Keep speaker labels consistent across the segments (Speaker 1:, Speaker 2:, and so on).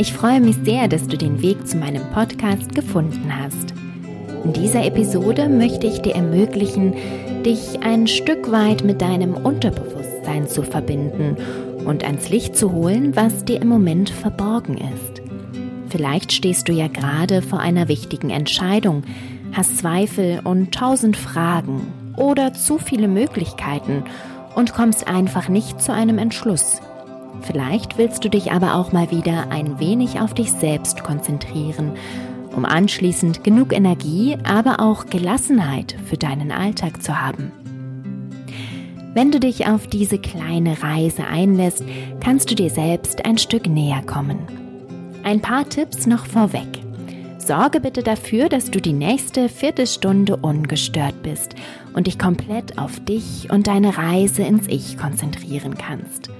Speaker 1: Ich freue mich sehr, dass du den Weg zu meinem Podcast gefunden hast. In dieser Episode möchte ich dir ermöglichen, dich ein Stück weit mit deinem Unterbewusstsein zu verbinden und ans Licht zu holen, was dir im Moment verborgen ist. Vielleicht stehst du ja gerade vor einer wichtigen Entscheidung, hast Zweifel und tausend Fragen oder zu viele Möglichkeiten und kommst einfach nicht zu einem Entschluss. Vielleicht willst du dich aber auch mal wieder ein wenig auf dich selbst konzentrieren, um anschließend genug Energie, aber auch Gelassenheit für deinen Alltag zu haben. Wenn du dich auf diese kleine Reise einlässt, kannst du dir selbst ein Stück näher kommen. Ein paar Tipps noch vorweg. Sorge bitte dafür, dass du die nächste Viertelstunde ungestört bist und dich komplett auf dich und deine Reise ins Ich konzentrieren kannst.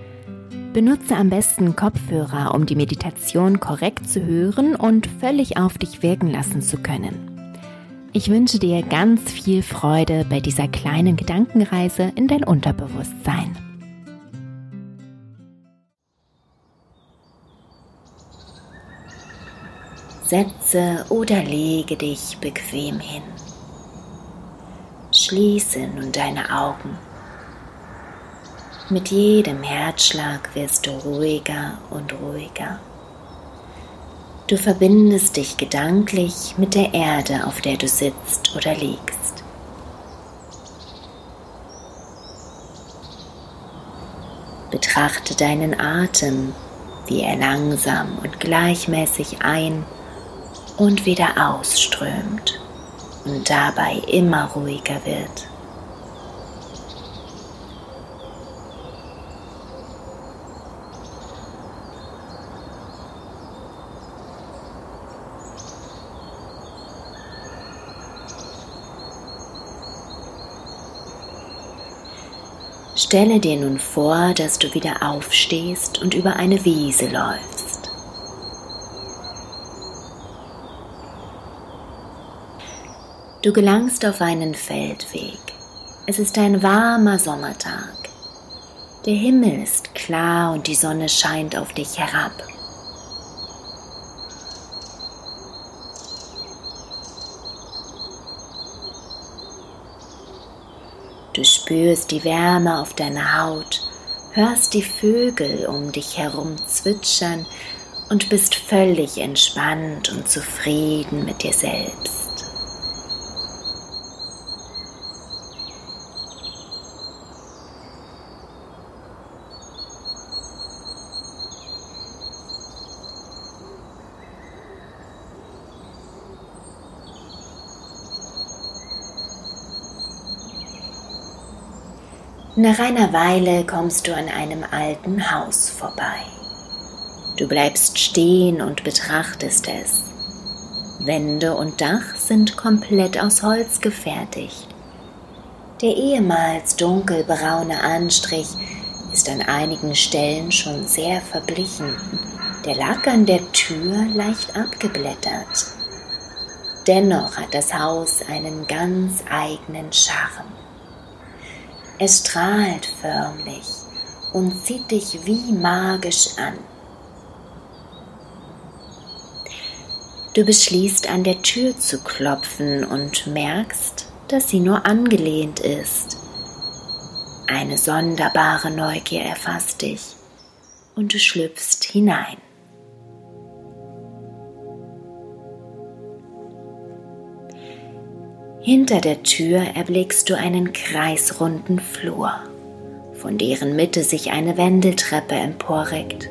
Speaker 1: Benutze am besten Kopfhörer, um die Meditation korrekt zu hören und völlig auf dich wirken lassen zu können. Ich wünsche dir ganz viel Freude bei dieser kleinen Gedankenreise in dein Unterbewusstsein. Setze oder lege dich bequem hin. Schließe nun deine Augen. Mit jedem Herzschlag wirst du ruhiger und ruhiger. Du verbindest dich gedanklich mit der Erde, auf der du sitzt oder liegst. Betrachte deinen Atem, wie er langsam und gleichmäßig ein- und wieder ausströmt und dabei immer ruhiger wird. Stelle dir nun vor, dass du wieder aufstehst und über eine Wiese läufst. Du gelangst auf einen Feldweg. Es ist ein warmer Sommertag. Der Himmel ist klar und die Sonne scheint auf dich herab. Du spürst die Wärme auf deiner Haut, hörst die Vögel um dich herum zwitschern und bist völlig entspannt und zufrieden mit dir selbst. Nach einer Weile kommst du an einem alten Haus vorbei. Du bleibst stehen und betrachtest es. Wände und Dach sind komplett aus Holz gefertigt. Der ehemals dunkelbraune Anstrich ist an einigen Stellen schon sehr verblichen. Der Lack an der Tür leicht abgeblättert. Dennoch hat das Haus einen ganz eigenen Charme. Es strahlt förmlich und zieht dich wie magisch an. Du beschließt an der Tür zu klopfen und merkst, dass sie nur angelehnt ist. Eine sonderbare Neugier erfasst dich und du schlüpfst hinein. Hinter der Tür erblickst du einen kreisrunden Flur, von deren Mitte sich eine Wendeltreppe emporreckt.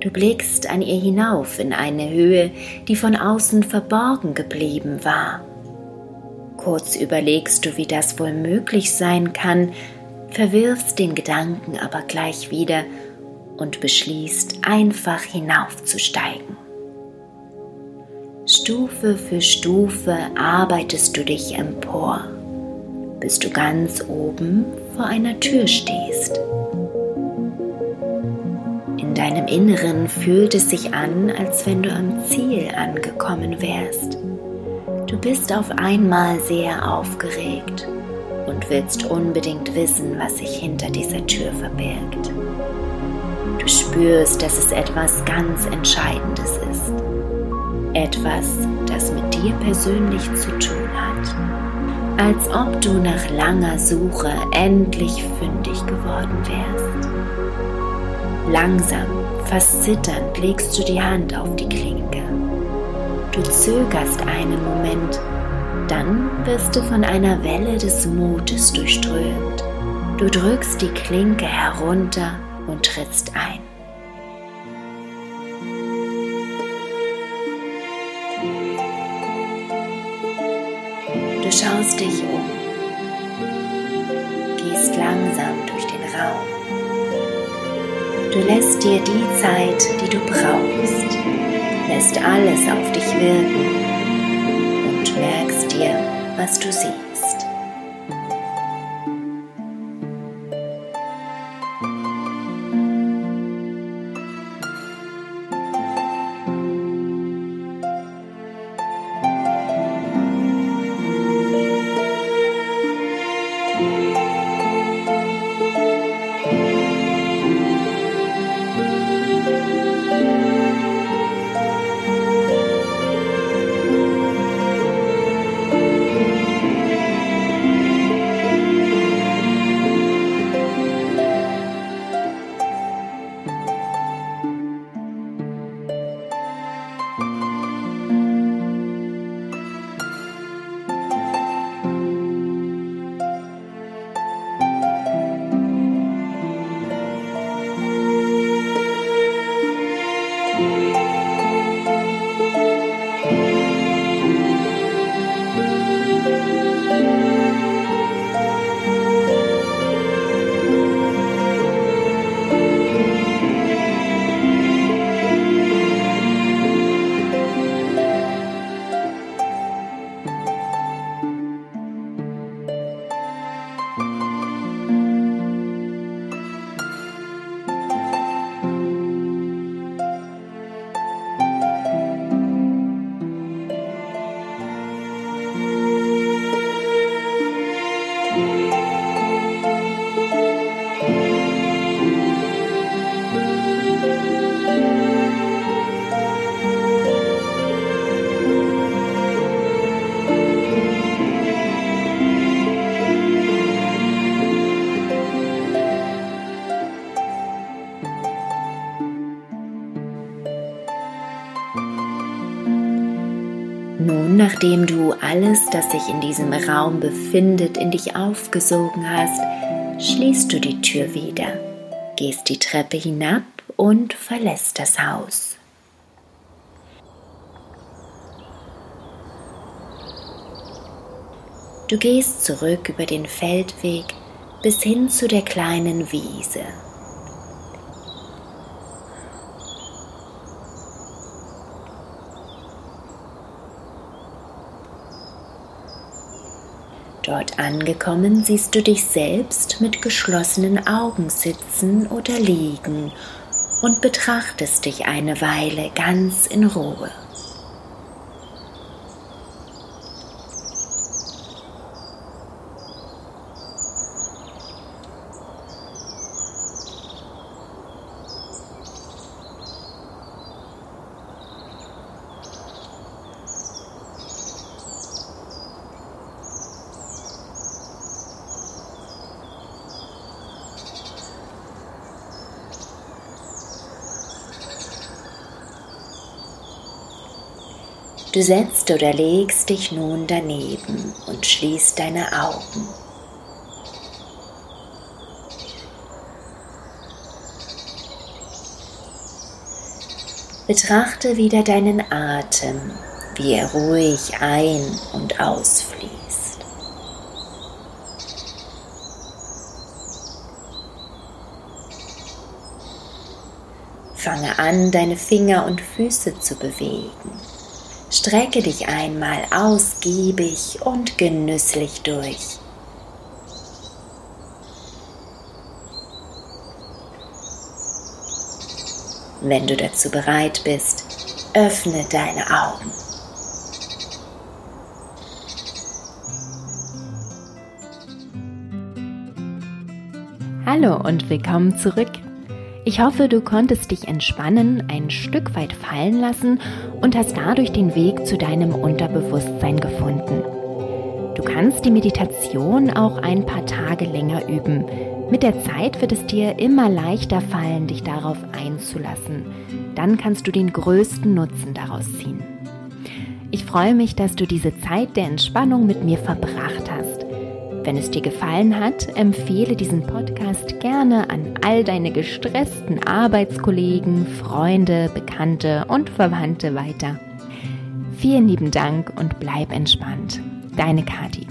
Speaker 1: Du blickst an ihr hinauf in eine Höhe, die von außen verborgen geblieben war. Kurz überlegst du, wie das wohl möglich sein kann, verwirfst den Gedanken aber gleich wieder und beschließt einfach hinaufzusteigen. Stufe für Stufe arbeitest du dich empor, bis du ganz oben vor einer Tür stehst. In deinem Inneren fühlt es sich an, als wenn du am Ziel angekommen wärst. Du bist auf einmal sehr aufgeregt und willst unbedingt wissen, was sich hinter dieser Tür verbirgt. Du spürst, dass es etwas ganz Entscheidendes ist. Etwas, das mit dir persönlich zu tun hat. Als ob du nach langer Suche endlich fündig geworden wärst. Langsam, fast zitternd legst du die Hand auf die Klinke. Du zögerst einen Moment, dann wirst du von einer Welle des Mutes durchströmt. Du drückst die Klinke herunter und trittst ein. Schaust dich um, gehst langsam durch den Raum. Du lässt dir die Zeit, die du brauchst, lässt alles auf dich wirken und merkst dir, was du siehst. Nachdem du alles, das sich in diesem Raum befindet, in dich aufgesogen hast, schließt du die Tür wieder, gehst die Treppe hinab und verlässt das Haus. Du gehst zurück über den Feldweg bis hin zu der kleinen Wiese. Dort angekommen siehst du dich selbst mit geschlossenen Augen sitzen oder liegen und betrachtest dich eine Weile ganz in Ruhe. Du setzt oder legst dich nun daneben und schließt deine Augen. Betrachte wieder deinen Atem, wie er ruhig ein- und ausfließt. Fange an, deine Finger und Füße zu bewegen. Strecke dich einmal ausgiebig und genüsslich durch. Wenn du dazu bereit bist, öffne deine Augen.
Speaker 2: Hallo und willkommen zurück.
Speaker 1: Ich hoffe, du konntest dich entspannen, ein Stück weit fallen lassen und hast dadurch den Weg zu deinem Unterbewusstsein gefunden. Du kannst die Meditation auch ein paar Tage länger üben. Mit der Zeit wird es dir immer leichter fallen, dich darauf einzulassen. Dann kannst du den größten Nutzen daraus ziehen. Ich freue mich, dass du diese Zeit der Entspannung mit mir verbracht hast. Wenn es dir gefallen hat, empfehle diesen Podcast gerne an all deine gestressten Arbeitskollegen, Freunde, Bekannte und Verwandte weiter. Vielen lieben Dank und bleib entspannt. Deine Kati.